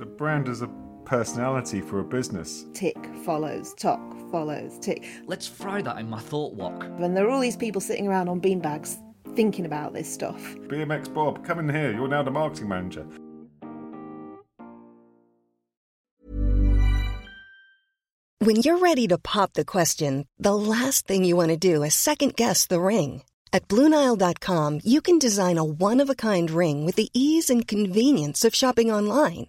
a brand is a personality for a business. Tick follows tock follows tick. Let's fry that in my thought walk. When there are all these people sitting around on beanbags thinking about this stuff. BMX Bob, come in here. You're now the marketing manager. When you're ready to pop the question, the last thing you want to do is second guess the ring. At Bluenile.com, you can design a one of a kind ring with the ease and convenience of shopping online.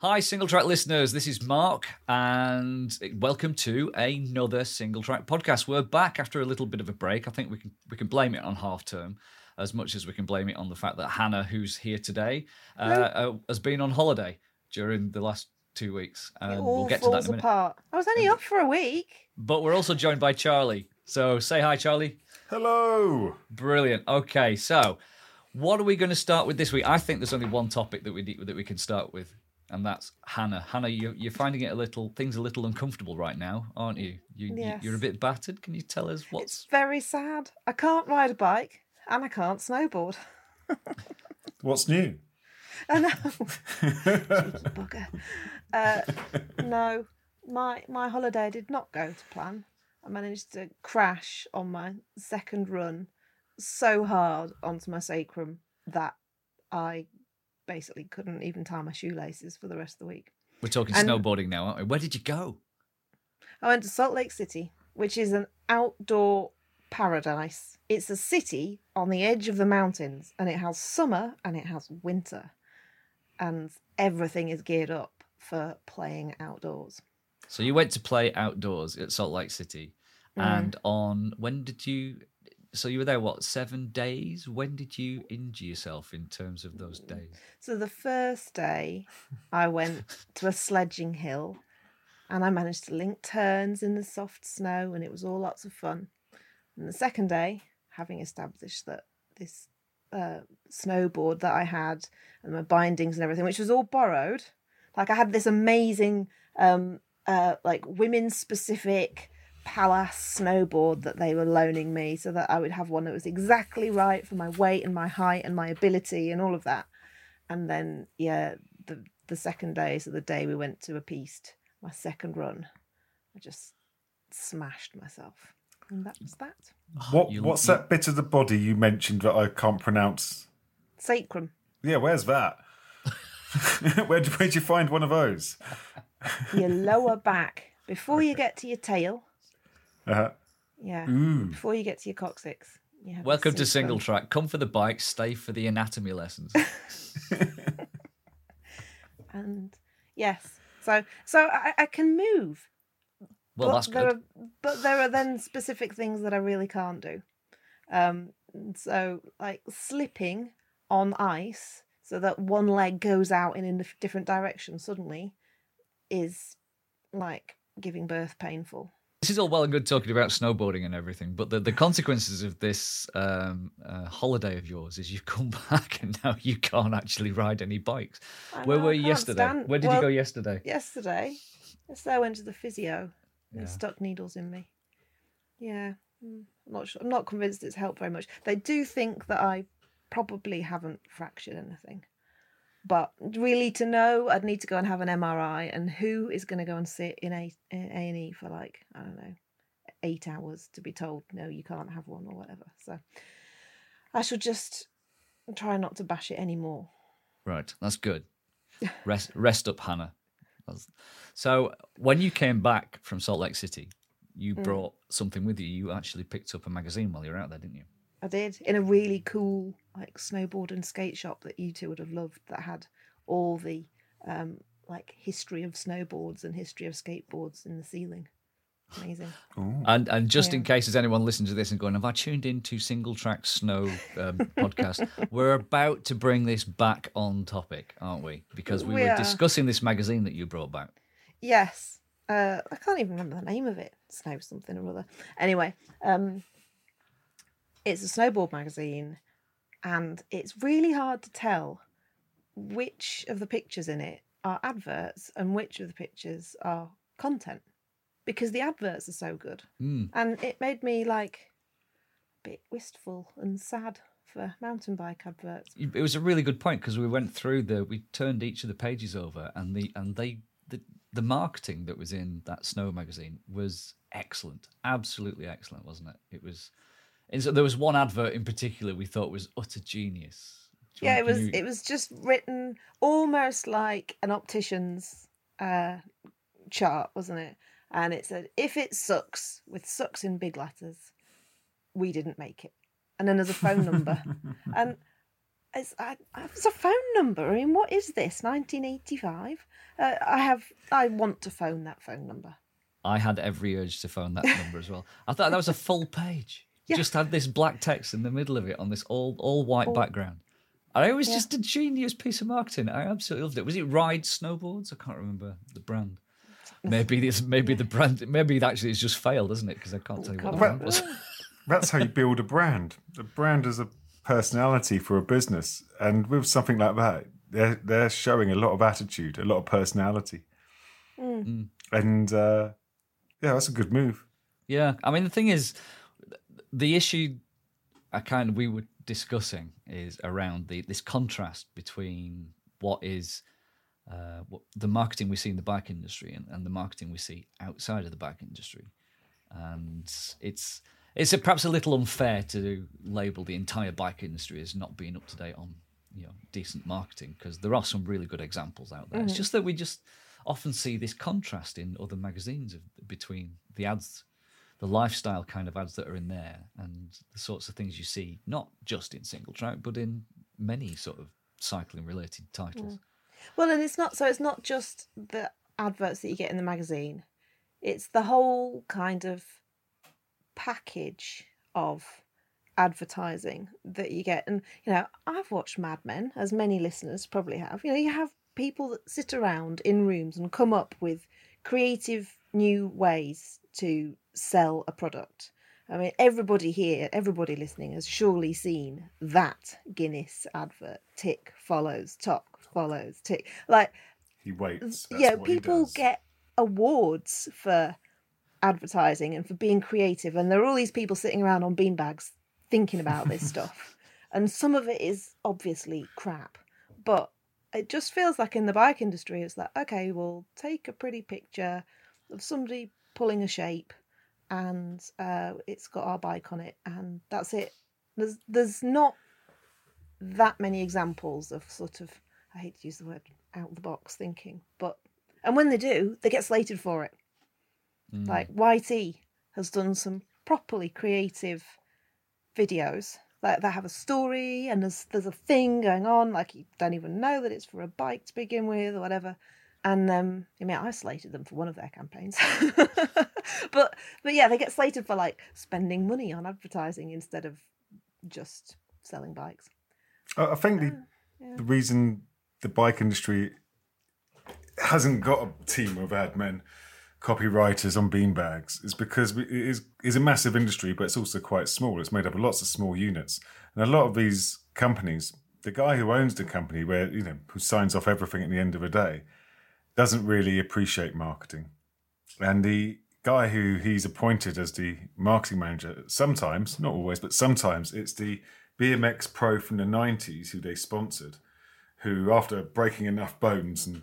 Hi, single track listeners. This is Mark, and welcome to another single track podcast. We're back after a little bit of a break. I think we can we can blame it on half term as much as we can blame it on the fact that Hannah, who's here today, uh, uh, has been on holiday during the last two weeks, and it all we'll get to that in a minute. apart. I was only off for a week. But we're also joined by Charlie. So say hi, Charlie. Hello. Brilliant. Okay, so what are we going to start with this week? I think there's only one topic that we need, that we can start with, and that's Hannah. Hannah, you're, you're finding it a little things a little uncomfortable right now, aren't you? you you- Yes. You're a bit battered. Can you tell us what's? It's very sad. I can't ride a bike and I can't snowboard. What's new? I know. Bugger. Uh, no, my my holiday did not go to plan. I managed to crash on my second run so hard onto my sacrum that I basically couldn't even tie my shoelaces for the rest of the week. We're talking and- snowboarding now, aren't we? Where did you go? I went to Salt Lake City, which is an outdoor paradise. It's a city on the edge of the mountains, and it has summer and it has winter, and everything is geared up for playing outdoors. So you went to play outdoors at Salt Lake City, Mm. and on when did you? So you were there what seven days? When did you injure yourself in terms of those days? So the first day, I went to a sledging hill, and I managed to link turns in the soft snow, and it was all lots of fun. And the second day, having established that this uh, snowboard that I had and my bindings and everything, which was all borrowed, like I had this amazing, um, uh, like women specific Palace snowboard that they were loaning me so that I would have one that was exactly right for my weight and my height and my ability and all of that. And then, yeah, the the second day, so the day we went to a piste, my second run, I just smashed myself. And that was that. What you- What's you- that bit of the body you mentioned that I can't pronounce? Sacrum. Yeah, where's that? where where'd you find one of those? Your lower back. Before you get to your tail. Uh, Yeah. ooh. Before you get to your coccyx. you Welcome to Single sacrum. Track. Come for the bike, stay for the anatomy lessons. And yes. So so I, I can move. Well, but that's there good. Are, but there are then specific things that I really can't do. Um, so like slipping on ice so that one leg goes out in a different direction suddenly is like giving birth painful. This is all well and good talking about snowboarding and everything, but the, the consequences of this um, uh, holiday of yours is you've come back and now you can't actually ride any bikes. I Where know, were you yesterday? stand- Where did well, you go yesterday? Yesterday, yesterday I went to the physio. They Yeah. stuck needles in me. Yeah, I'm not sure. I'm not convinced it's helped very much. They do think that I probably haven't fractured anything. But really, to know, I'd need to go and have an MRI, and who is going to go and sit in a and E for like I don't know, eight hours to be told no, you can't have one or whatever. So I should just try not to bash it anymore. Right, that's good. Rest, rest up, Hannah. So, when you came back from Salt Lake City, you Mm. brought something with you. You actually picked up a magazine while you were out there, didn't you? I did in a really cool like snowboard and skate shop that you two would have loved that had all the um like history of snowboards and history of skateboards in the ceiling. Amazing. And and just in Yeah. case there's anyone listening to this and going, "Have I tuned into Single Track Snow um, podcast?" We're about to bring this back on topic, aren't we? Because we We were are. discussing this magazine that you brought back. Yes. Uh, I can't even remember the name of it. Snow something or other. Anyway, um, it's a snowboard magazine, and it's really hard to tell which of the pictures in it are adverts and which of the pictures are content because the adverts are so good. Mm. And it made me like a bit wistful and sad for mountain bike adverts. It was a really good point because we went through the, we turned each of the pages over, and the and they the the marketing that was in that snow magazine was excellent, absolutely excellent, wasn't it? It was. And so there was one advert in particular we thought was utter genius. Do yeah, it was you- it was just written almost like an optician's uh, chart, wasn't it? And it said, "If it sucks," with "sucks" in big letters, we didn't make it. And then there's a phone number, and it's I, I it's a phone number. I mean, what is this? 1985? Uh, I have I want to phone that phone number. I had every urge to phone that number as well. I thought that was a full page. Yeah. Just had this black text in the middle of it on this all all white background. And it was Yeah. just a genius piece of marketing. I absolutely loved it. Was it Ride Snowboards? I can't remember the brand. Maybe this, maybe the brand, maybe it actually it's just failed, isn't it? Because I can't tell you what the brand was. That's how you build a brand. A brand is a personality for a business, and with something like that, they're they're showing a lot of attitude, a lot of personality, and uh, yeah, that's a good move. Yeah, I mean the thing is, the issue I kind of we were discussing is around the this contrast between what is uh, what the marketing we see in the bike industry and, and the marketing we see outside of the bike industry, and it's it's a, perhaps a little unfair to label the entire bike industry as not being up to date on you know decent marketing because there are some really good examples out there. It's just that we just often see this contrast in other magazines of, between the ads the lifestyle kind of ads that are in there and the sorts of things you see, not just in single track, but in many sort of cycling related titles. Well, and it's not so it's not just the adverts that you get in the magazine. It's the whole kind of package of advertising that you get. And you know, I've watched Mad Men, as many listeners probably have. You know, you have people that sit around in rooms and come up with creative new ways to sell a product. I mean, everybody here, everybody listening has surely seen that Guinness advert. Tick follows, talk follows, tick. Like, He waits. That's yeah, people get awards for advertising and for being creative, and there are all these people sitting around on beanbags thinking about this stuff. And some of it is obviously crap, but it just feels like in the bike industry, it's like, okay, we'll take a pretty picture of somebody pulling a shape and uh, it's got our bike on it, and that's it. There's there's not that many examples of sort of I hate to use the word out of the box thinking, but and when they do, they get slated for it. Like YT has done some properly creative videos that that have a story and there's there's a thing going on. Like you don't even know that it's for a bike to begin with or whatever. And um, I mean, I slated them for one of their campaigns, but but yeah, they get slated for like spending money on advertising instead of just selling bikes. I I think the, the reason the bike industry hasn't got a team of ad men, copywriters on beanbags is because it is, is a massive industry, but it's also quite small. It's made up of lots of small units. And a lot of these companies, the guy who owns the company, where you know, who signs off everything at the end of the day, doesn't really appreciate marketing. And the guy who he's appointed as the marketing manager, sometimes, not always, but sometimes it's the BMX pro from the 90s who they sponsored, who, after breaking enough bones and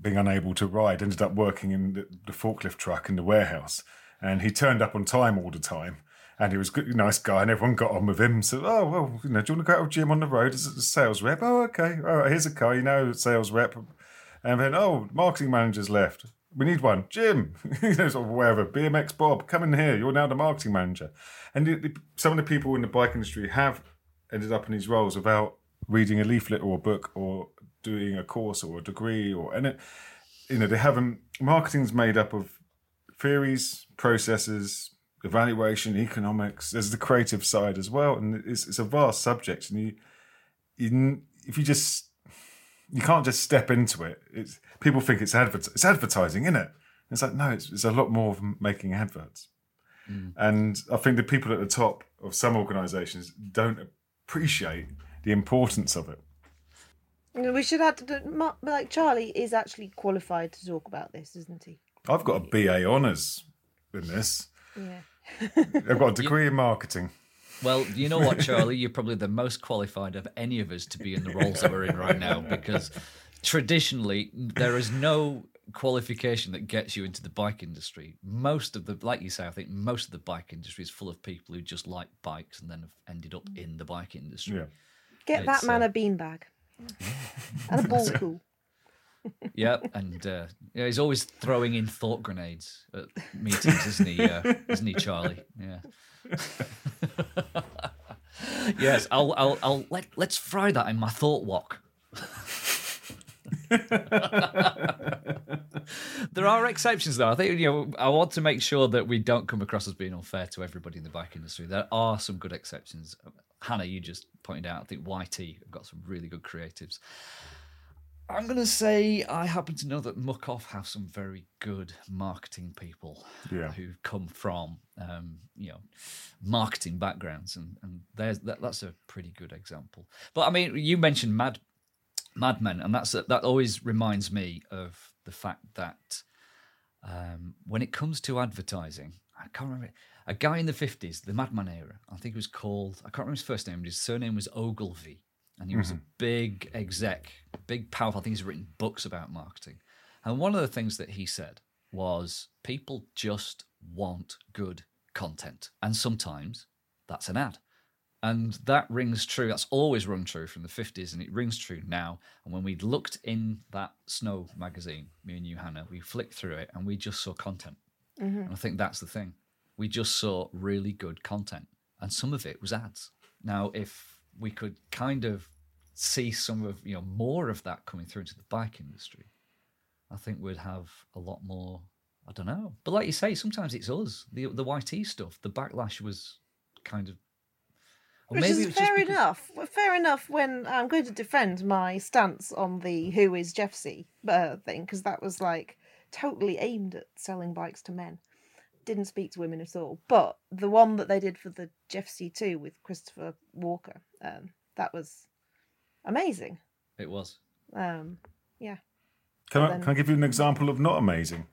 being unable to ride, ended up working in the, the forklift truck in the warehouse. And he turned up on time all the time. And he was a nice guy, and everyone got on with him. So, oh, well, you know, do you want to go to a gym on the road as a sales rep? Oh, okay. All right, here's a car, you know, sales rep. And then, oh, marketing manager's left. We need one. Jim, you know, sort of wherever. BMX Bob, come in here. You're now the marketing manager. And some of the people in the bike industry have ended up in these roles without reading a leaflet or a book or doing a course or a degree or and it, you know they haven't. Marketing's made up of theories, processes, evaluation, economics. There's the creative side as well, and it's, it's a vast subject. And you, you, if you just you can't just step into it. It's people think it's advert it's advertising, isn't it? It's like no, it's, it's a lot more than making adverts. Mm. And I think the people at the top of some organisations don't appreciate the importance of it. We should add that like Charlie is actually qualified to talk about this, isn't he? I've got a BA honours in this. Yeah. I've got a degree in marketing. Well, you know what, Charlie? You're probably the most qualified of any of us to be in the roles that we're in right now because traditionally there is no qualification that gets you into the bike industry. Most of the, like you say, I think most of the bike industry is full of people who just like bikes and then have ended up in the bike industry. Yeah. Get that man uh, a beanbag and a ball cool. Yeah, and uh, yeah, he's always throwing in thought grenades at meetings, isn't he? Uh, isn't he, Charlie? Yeah. yes, I'll, I'll, I'll let let's fry that in my thought walk. there are exceptions, though. I think you know. I want to make sure that we don't come across as being unfair to everybody in the bike industry. There are some good exceptions. Hannah, you just pointed out. I think YT have got some really good creatives. I'm going to say I happen to know that Muc-Off have some very good marketing people Yeah. who come from, um, you know, marketing backgrounds, and and there's that, that's a pretty good example. But I mean, you mentioned Mad Mad Men, and that's that always reminds me of the fact that um, when it comes to advertising, I can't remember a guy in the fifties, the Madman era. I think it was called. I can't remember his first name. but His surname was Ogilvy, and he was a mm-hmm. big exec, big powerful. I think he's written books about marketing. And one of the things that he said was, people just want good content, and sometimes that's an ad. And that rings true. That's always rung true from the 50s, and it rings true now. And when we looked in that Snow magazine, me and you, Hannah, we flicked through it and we just saw content. Mm-hmm. And I think that's the thing. We just saw really good content, and some of it was ads. Now, if we could kind of see some of, you know, more of that coming through into the bike industry, I think we'd have a lot more. I don't know. But like you say, sometimes it's us. The the YT stuff, the backlash was kind of. Which maybe is it was just fair because- enough. Fair enough when I'm going to defend my stance on the Who is Jeffsy uh, thing, because that was like totally aimed at selling bikes to men. Didn't speak to women at all. But the one that they did for the Jeffsy 2 with Christopher Walker, um, that was amazing. It was. Um, yeah. Can I, then- can I give you an example of not amazing?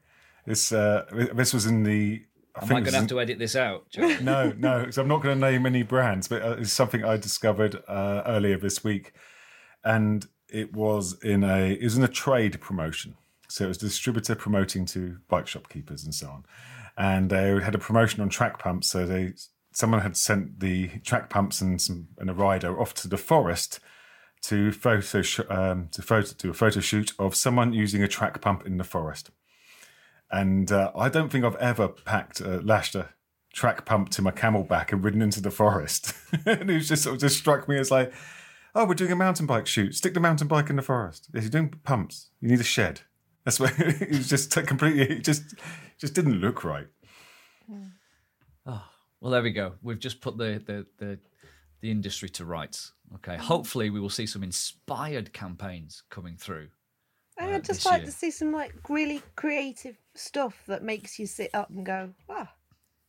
This uh, this was in the. I Am I going to have in- to edit this out? Charlie? no, no, because I'm not going to name any brands, but uh, it's something I discovered uh, earlier this week, and it was in a it was in a trade promotion. So it was a distributor promoting to bike shopkeepers and so on, and they had a promotion on track pumps. So they someone had sent the track pumps and some and a rider off to the forest to photo sh- um, to photo do a photo shoot of someone using a track pump in the forest. And uh, I don't think I've ever packed uh, lashed a track pump to my camelback and ridden into the forest. and it was just sort of just struck me as like, oh, we're doing a mountain bike shoot. Stick the mountain bike in the forest. If you're doing pumps, you need a shed. That's where it was just completely. It just just didn't look right. Oh, well, there we go. We've just put the the the, the industry to rights. Okay. Hopefully, we will see some inspired campaigns coming through. Uh, I'd just like year. to see some like really creative stuff that makes you sit up and go, ah,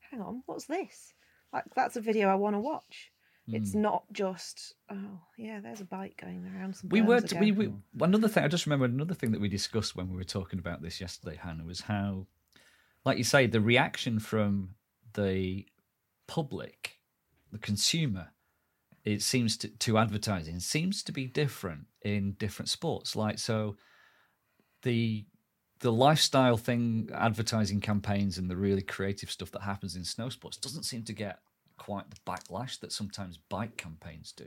hang on, what's this? Like that's a video I want to watch. It's Hmm. not just oh yeah, there's a bike going around. Some We were we, ago." we another thing. I just remembered another thing that we discussed when we were talking about this yesterday, Hannah, was how, like you say, the reaction from the public, the consumer, it seems to, to advertising seems to be different in different sports. Like so, the the lifestyle thing, advertising campaigns, and the really creative stuff that happens in snow sports doesn't seem to get quite the backlash that sometimes bike campaigns do.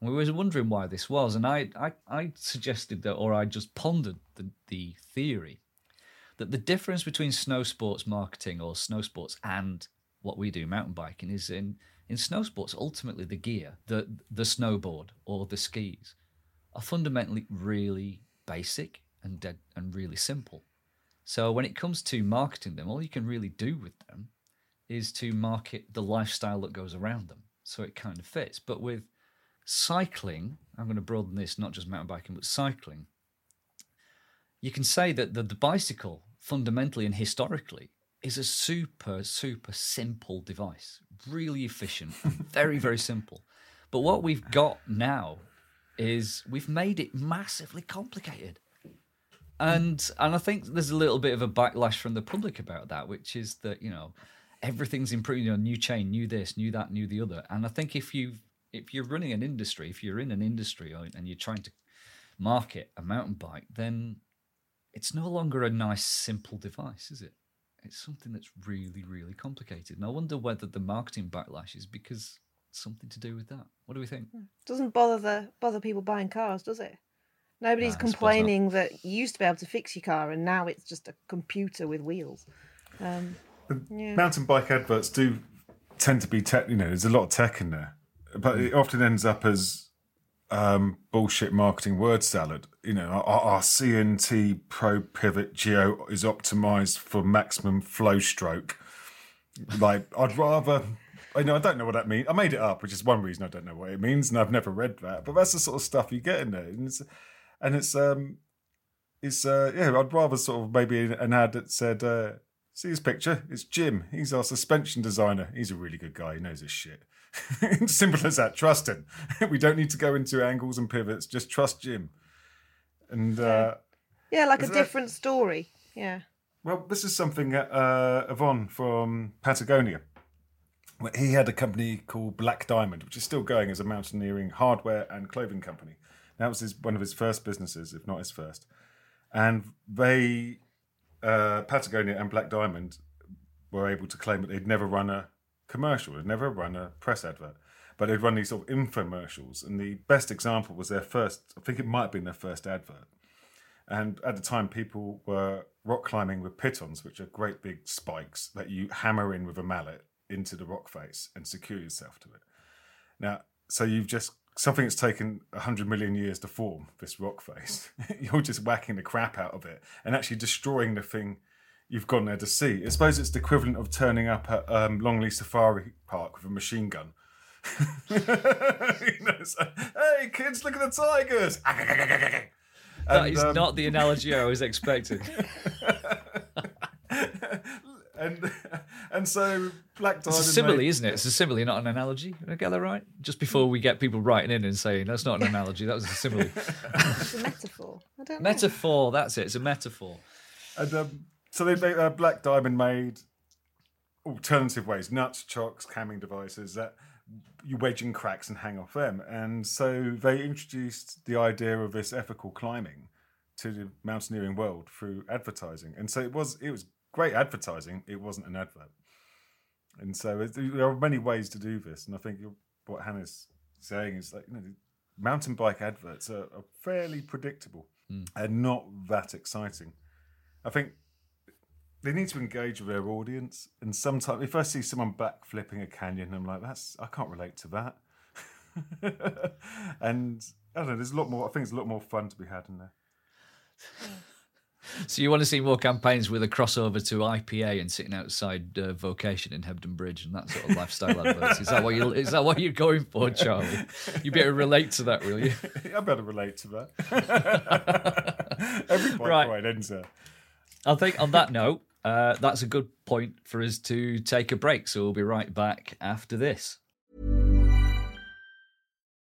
And we were wondering why this was, and I, I, I suggested that, or I just pondered the, the theory that the difference between snow sports marketing or snow sports and what we do, mountain biking, is in in snow sports ultimately the gear, the the snowboard or the skis, are fundamentally really basic and dead and really simple. So when it comes to marketing them, all you can really do with them is to market the lifestyle that goes around them. So it kind of fits. But with cycling, I'm going to broaden this, not just mountain biking, but cycling, you can say that the, the bicycle fundamentally and historically is a super, super simple device, really efficient, very, very simple. But what we've got now is we've made it massively complicated. And and I think there's a little bit of a backlash from the public about that, which is that, you know, everything's improving, you know, new chain, new this, new that, new the other. And I think if you if you're running an industry, if you're in an industry and you're trying to market a mountain bike, then it's no longer a nice, simple device, is it? It's something that's really, really complicated. And I wonder whether the marketing backlash is because something to do with that. What do we think? Doesn't bother the bother people buying cars, does it? Nobody's Nah, I suppose not. complaining that you used to be able to fix your car and now it's just a computer with wheels. Um, yeah. Mountain bike adverts do tend to be tech. You know, there's a lot of tech in there, but it often ends up as um, bullshit marketing word salad. You know, our, our CNT Pro Pivot Geo is optimized for maximum flow stroke. Like, I'd rather. I know I don't know what that means. I made it up, which is one reason I don't know what it means, and I've never read that. But that's the sort of stuff you get in there, and it's and it's um, it's uh, yeah. I'd rather sort of maybe an ad that said, uh, "See his picture? It's Jim. He's our suspension designer. He's a really good guy. He knows his shit." Simple as that. Trust him. we don't need to go into angles and pivots. Just trust Jim. And uh, yeah, like a Is that- different story. Yeah. well, this is something that uh, Yvon from Patagonia. He had a company called Black Diamond, which is still going as a mountaineering hardware and clothing company. That was his, one of his first businesses, if not his first. And they, uh, Patagonia and Black Diamond, were able to claim that they'd never run a commercial, they'd never run a press advert, but they'd run these sort of infomercials. And the best example was their first, I think it might have been their first advert. And at the time, people were rock climbing with pitons, which are great big spikes that you hammer in with a mallet into the rock face and secure yourself to it. Now, so you've just something that's taken 100 million years to form, this rock face, you're just whacking the crap out of it and actually destroying the thing you've gone there to see. I suppose it's the equivalent of turning up at um, Longleat Safari Park with a machine gun. you know, like, hey, kids, look at the tigers. That And, is um, not the analogy I was expecting. And and so Black Diamond. It's a simile, made- isn't it? It's a simile, not an analogy. Did I get that right? Just before we get people writing in and saying that's not an analogy, that was a simile. It's a metaphor. I don't know. metaphor, that's it. It's a metaphor. And um, so they, they uh, Black Diamond made alternative ways, nuts, chocks, camming devices that you wedge in cracks and hang off them. And so they introduced the idea of this ethical climbing to the mountaineering world through advertising. And so it was it was great advertising. It wasn't an advert. And so it, there are many ways to do this. And I think what Hannah's saying is like you know, mountain bike adverts are, are fairly predictable hmm. and not that exciting. I think they need to engage with their audience. And sometimes, if I see someone backflipping a canyon, I'm like, "That's I can't relate to that." and I don't know. There's a lot more. I think there's a lot more fun to be had in there. So you want to see more campaigns with a crossover to IPA and sitting outside uh, Vocation in Hebden Bridge and that sort of lifestyle adverts? Is that what you is that what you're going for, Charlie? You better relate to that, will you? I better relate to that. Every bike Right. ride ends there. I think on that note, uh, that's a good point for us to take a break. So we'll be right back after this.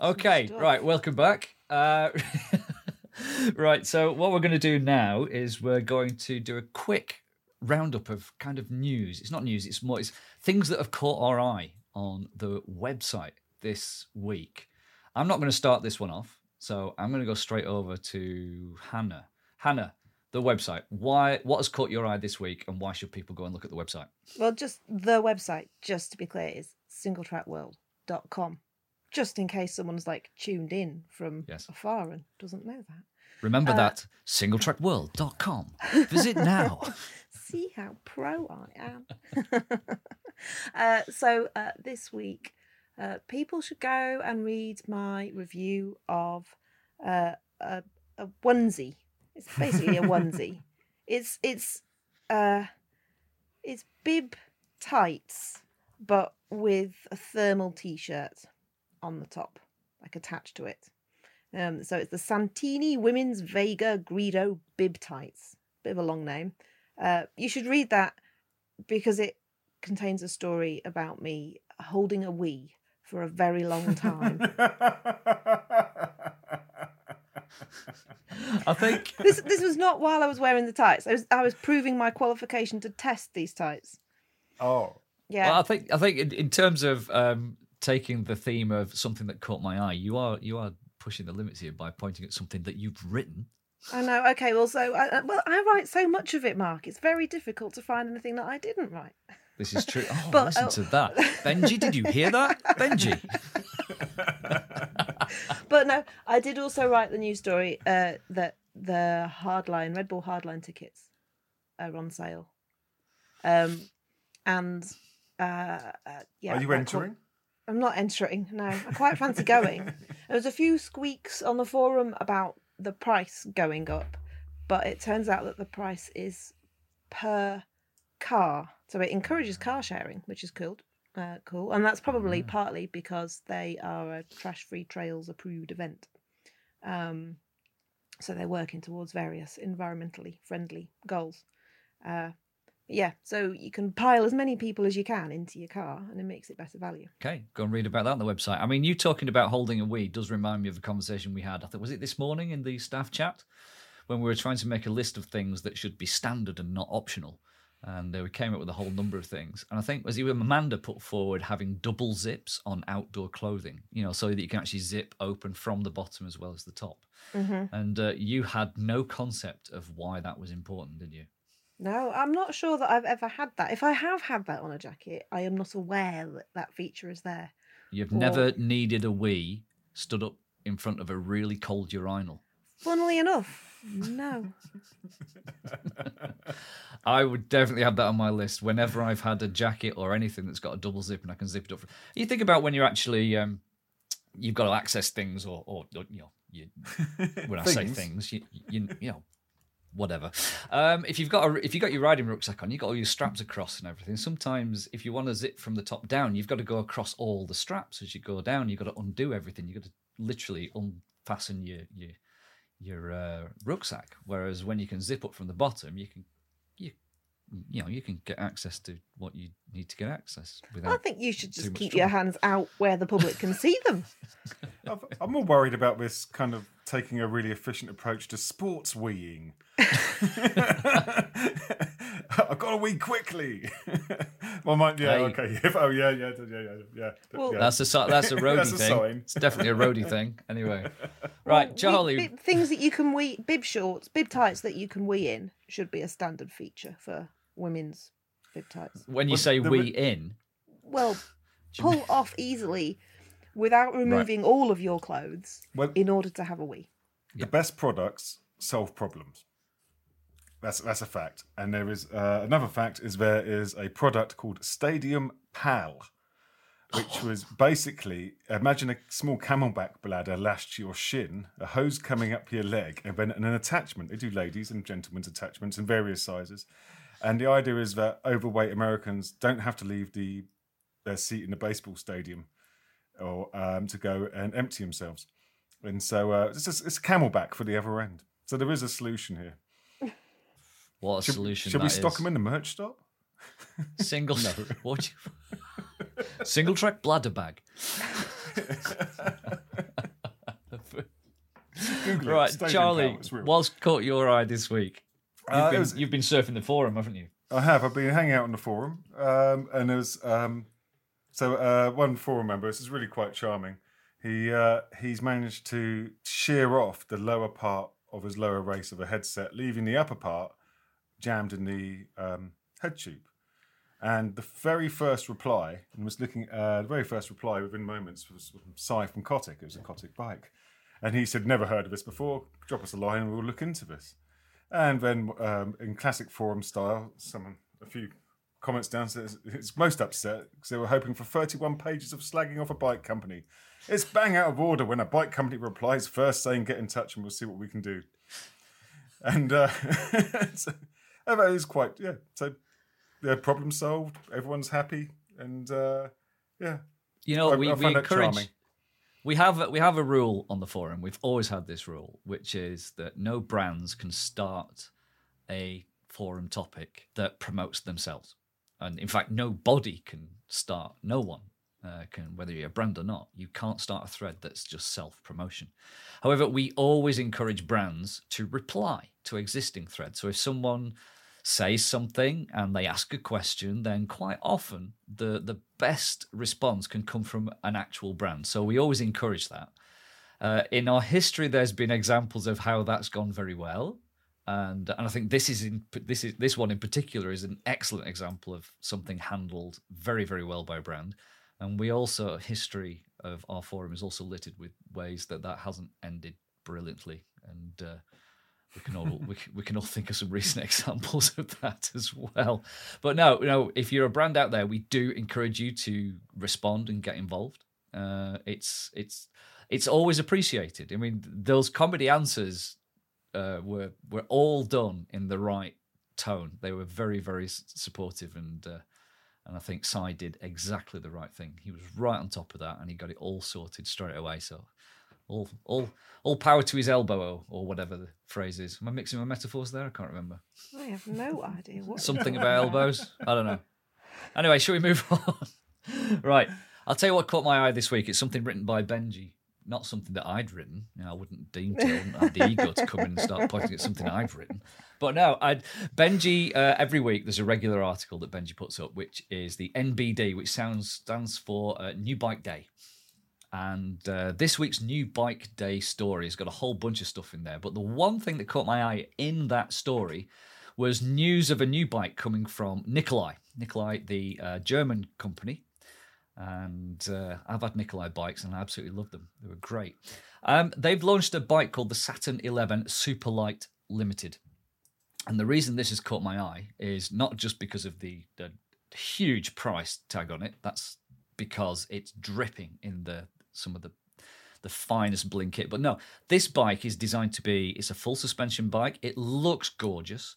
Okay, right. Welcome back. Uh, right. So what we're going to do now is we're going to do a quick roundup of kind of news. It's not news. It's more. It's things that have caught our eye on the website this week. I'm not going to start this one off, so I'm going to go straight over to Hannah. Hannah, the website. Why? What has caught your eye this week, and why should people go and look at the website? Well, just the website, just to be clear, is singletrackworld.com. Just in case someone's like tuned in from Yes. afar and doesn't know that. Remember Uh, that singletrackworld.com. Visit now. See how pro I am. uh, so uh, this week, uh, people should go and read my review of uh, a, a onesie. It's basically a onesie. It's it's uh, it's bib tights, but with a thermal t-shirt on the top, like attached to it. Um, so it's the Santini Women's Vega Greedo bib tights. Bit of a long name. Uh, you should read that because it contains a story about me holding a wee for a very long time. I think this this was not while I was wearing the tights. I was I was proving my qualification to test these tights. oh, Yeah. Well, I think I think in, in terms of um, taking the theme of something that caught my eye, you are you are pushing the limits here by pointing at something that you've written. I know. Okay. Well, so I, I- well, I write so much of it, Mark. It's very difficult to find anything that I didn't write. This is true. Oh, But, listen oh. to that, Benji. Did you hear that, Benji? But no, I did also write the news story uh, that the Hardline Red Bull Hardline tickets are on sale. Um, and uh, uh yeah, are you entering? I'm not entering. No, I quite fancy going. There was a few squeaks on the forum about the price going up, but it turns out that the price is per car, so it encourages car sharing, which is cool. Uh, cool, and that's probably partly because they are a trash-free trails approved event. Um, so they're working towards various environmentally friendly goals. Uh, yeah, so you can pile as many people as you can into your car, and it makes it better value. Okay, go and read about that on the website. I mean, you talking about holding a weed does remind me of a conversation we had. I think was it this morning in the staff chat when we were trying to make a list of things that should be standard and not optional. And uh, we came up with a whole number of things. And I think was even Amanda put forward having double zips on outdoor clothing, you know, so that you can actually zip open from the bottom as well as the top. Mm-hmm. And uh, you had no concept of why that was important, did you? No, I'm not sure that I've ever had that. If I have had that on a jacket, I am not aware that that feature is there. You've Or- never needed a wee stood up in front of a really cold urinal. Funnily enough, no. I would definitely have that on my list whenever I've had a jacket or anything that's got a double zip and I can zip it up. You think about when you're actually um, you've got to access things or, or, or, you know you, when I say Things. things you, you you know whatever. Um, if you've got a, if you got your riding rucksack on, you've got all your straps across and everything. Sometimes if you want to zip from the top down, you've got to go across all the straps as you go down. You've got to undo everything. You've got to literally unfasten your your your uh, rucksack. Whereas when you can zip up from the bottom, you can you you know you can get access to what you need to get access without. I think you should just much keep your hands out where the public can see them. I've- I'm more worried about this kind of taking a really efficient approach to sports weeing. I've got to wee quickly. well, my, yeah, Hey. okay. Oh, yeah, Oh, yeah, yeah, yeah, yeah, yeah. Well, yeah. That's a that's a roadie That's a thing. sign. It's definitely a roadie thing. Anyway, right, wee- Charlie. bib- things that you can wee, bib shorts, bib tights that you can wee in should be a standard feature for women's bib tights. when you Well, say the we re- in, Well, pull off easily without removing all of your clothes Well- in order to have a wee. the best products solve problems. That's that's a fact. And there is uh, another fact is there is a product called Stadium Pal, which was basically imagine a small camelback bladder lashed to your shin, a hose coming up your leg, and then an attachment. They do ladies and gentlemen's attachments in various sizes. And the idea is that overweight Americans don't have to leave the their seat in the baseball stadium or um, to go and empty themselves. And so uh, it's just, it's a camelback for the other end. So there is a solution here. what a Should, solution should we stock is. them in the merch stop? Single. what? you- Single track bladder bag. Google. Right, Stadium Charlie. What's caught your eye this week? You've, Uh, been, was- you've been surfing the forum, haven't you? I have. I've been hanging out on the forum, um, and there's um, so uh, one forum member. This is really quite charming. He uh, he's managed to shear off the lower part of his lower race of a headset, leaving the upper part jammed in the um, head tube. And the very first reply, and was looking, uh, the very first reply within moments was from Cy from Cotic. It was a Cotic bike. And he said, Never heard of this before. Drop us a line and we'll look into this. And then, um, in classic forum style, someone, a few comments down says it's most upset because they were hoping for 31 pages of slagging off a bike company. It's bang out of order when a bike company replies first saying, Get in touch and we'll see what we can do. And uh, so, it was quite, yeah. So, yeah, problem solved. Everyone's happy. And uh, yeah. You know, I- we, I we encourage. We have we have a rule on the forum. We've always had this rule, which is that no brands can start a forum topic that promotes themselves, and in fact, nobody can start. No one uh, can, whether you're a brand or not, you can't start a thread that's just self promotion. However, we always encourage brands to reply to existing threads. So if someone says something and they ask a question, then quite often the the best response can come from an actual brand. So we always encourage that. Uh, in our history, there's been examples of how that's gone very well, and and I think this is in this is this one in particular is an excellent example of something handled very very well by brand. And we also history of our forum is also littered with ways that that hasn't ended brilliantly, and uh, we can all we, we can all think of some recent examples of that as well. But no, no, if you're a brand out there, we do encourage you to respond and get involved. Uh, it's it's it's always appreciated. I mean, those comedy answers uh, were were all done in the right tone. They were very very supportive and. Uh, and I think Cy did exactly the right thing. He was right on top of that, and he got it all sorted straight away. So, all, all, all power to his elbow, or, or whatever the phrase is. Am I mixing my metaphors there? I can't remember. I have no idea what. Something about elbows. I don't know. Anyway, shall we move on? right. I'll tell you what caught my eye this week. It's something written by Benji. Not something that I'd written. You know, I wouldn't deem to. Wouldn't have the ego to come in and start pointing at something I've written. But no, I'd, Benji, uh, every week there's a regular article that Benji puts up, which is the NBD, which sounds stands for uh, New Bike Day. And uh, this week's New Bike Day story has got a whole bunch of stuff in there. But the one thing that caught my eye in that story was news of a new bike coming from Nicolai. Nicolai, the uh, German company. And uh, I've had Nicolai bikes and I absolutely love them. They were great. Um, they've launched a bike called the Saturn 11 Superlight Limited. And the reason this has caught my eye is not just because of the, the huge price tag on it. That's because it's dripping in the some of the the finest bling kit. But no, this bike is designed to be. It's a full suspension bike. It looks gorgeous.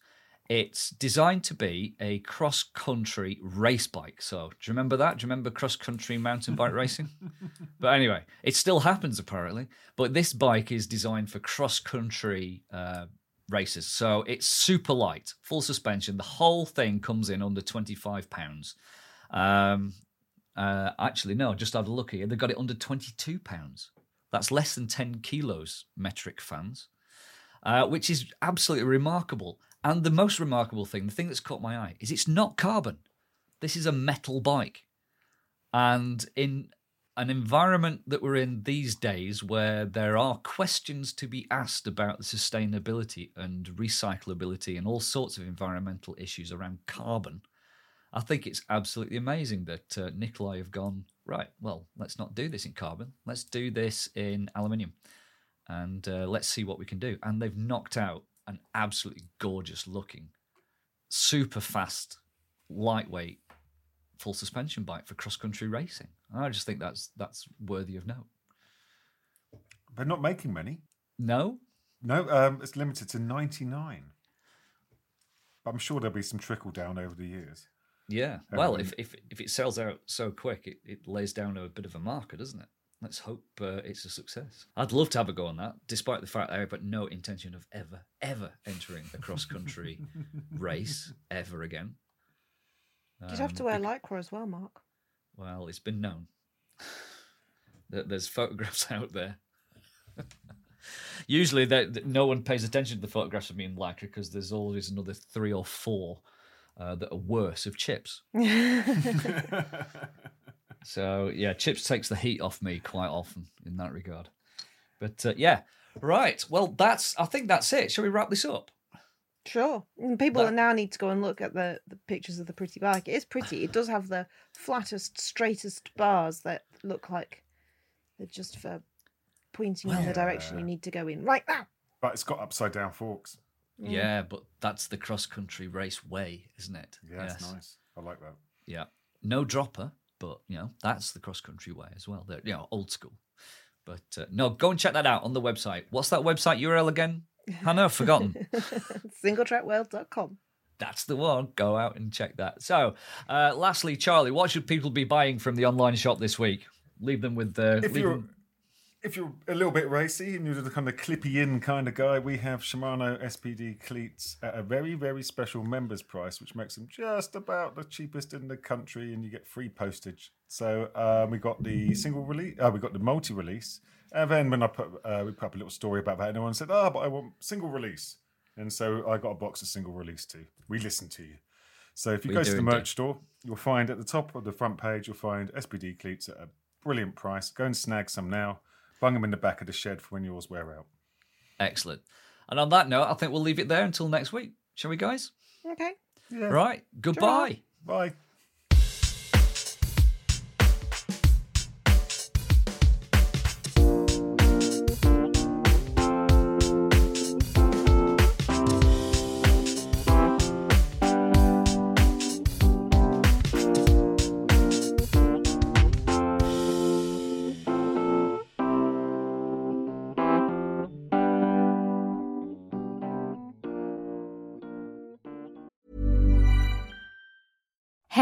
It's designed to be a cross country race bike. So, do you remember that? Do you remember cross country mountain bike racing? But anyway, it still happens apparently. But this bike is designed for cross country uh, races. So it's super light, full suspension. The whole thing comes in under twenty five pounds. Um, uh, actually, no, just had a look here. They got it under twenty two pounds, That's less than 10 kilos metric fans, uh, which is absolutely remarkable. And the most remarkable thing, the thing that's caught my eye, is it's not carbon. This is a metal bike. And in an environment that we're in these days where there are questions to be asked about the sustainability and recyclability and all sorts of environmental issues around carbon, I think it's absolutely amazing that uh, Nicolai have gone, right, well, let's not do this in carbon. Let's do this in aluminium and uh, let's see what we can do. And they've knocked out an absolutely gorgeous looking, super fast, lightweight, full suspension bike for cross country racing. I just think that's that's worthy of note. They're not making many. No, No, um, it's limited to 99. But I'm sure there'll be some trickle down over the years. yeah. Well, Um, if, if if it sells out so quick, it, it lays down a bit of a marker, doesn't it? Let's hope uh, it's a success. I'd love to have a go on that, despite the fact that I have got no intention of ever, ever entering a cross country race ever again. You'd have to Um, wear bec- lycra as well, Mark. Well, it's been known that there's photographs out there. Usually, that that no one pays attention to the photographs of me in lycra because there's always another three or four uh, that are worse of Chipps. So yeah, Chipps takes the heat off me quite often in that regard. But uh, yeah, right. Well, that's I think that's it. Shall we wrap this up? Sure. And people That- now need to go and look at the, the pictures of the pretty bike. It is pretty. It does have the flattest, straightest bars that look like they're just for pointing in the direction you need to go in. Right now. But it's got upside down forks. Yeah, but that's the cross country race way, isn't it? Yeah, it's nice. I like that. Yeah. No dropper, but you know, that's the cross country way as well. They're, you know, old school. But uh, no, go and check that out on the website. What's that website URL again? Hannah, I've forgotten. Singletrackworld.com. That's the one. Go out and check that. So, uh, lastly, Charlie, what should people be buying from the online shop this week? Leave them with the. If you're them- if you're a little bit racy and you're the kind of clippy in kind of guy, we have Shimano SPD cleats at a very very special members price, which makes them just about the cheapest in the country, and you get free postage. So um, we got the single release, uh, we got the multi release, and then when I put uh, we put up a little story about that, and everyone said, "Oh, but I want single release," and so I got a box of single release too. We listen to you. So if you We go to the merch store, you'll find at the top of the front page, you'll find SPD cleats at a brilliant price. Go and snag some now. Bung them in the back of the shed for when yours wear out. Excellent. And on that note, I think we'll leave it there until next week. Shall we, guys? Okay. Right. Goodbye. Bye.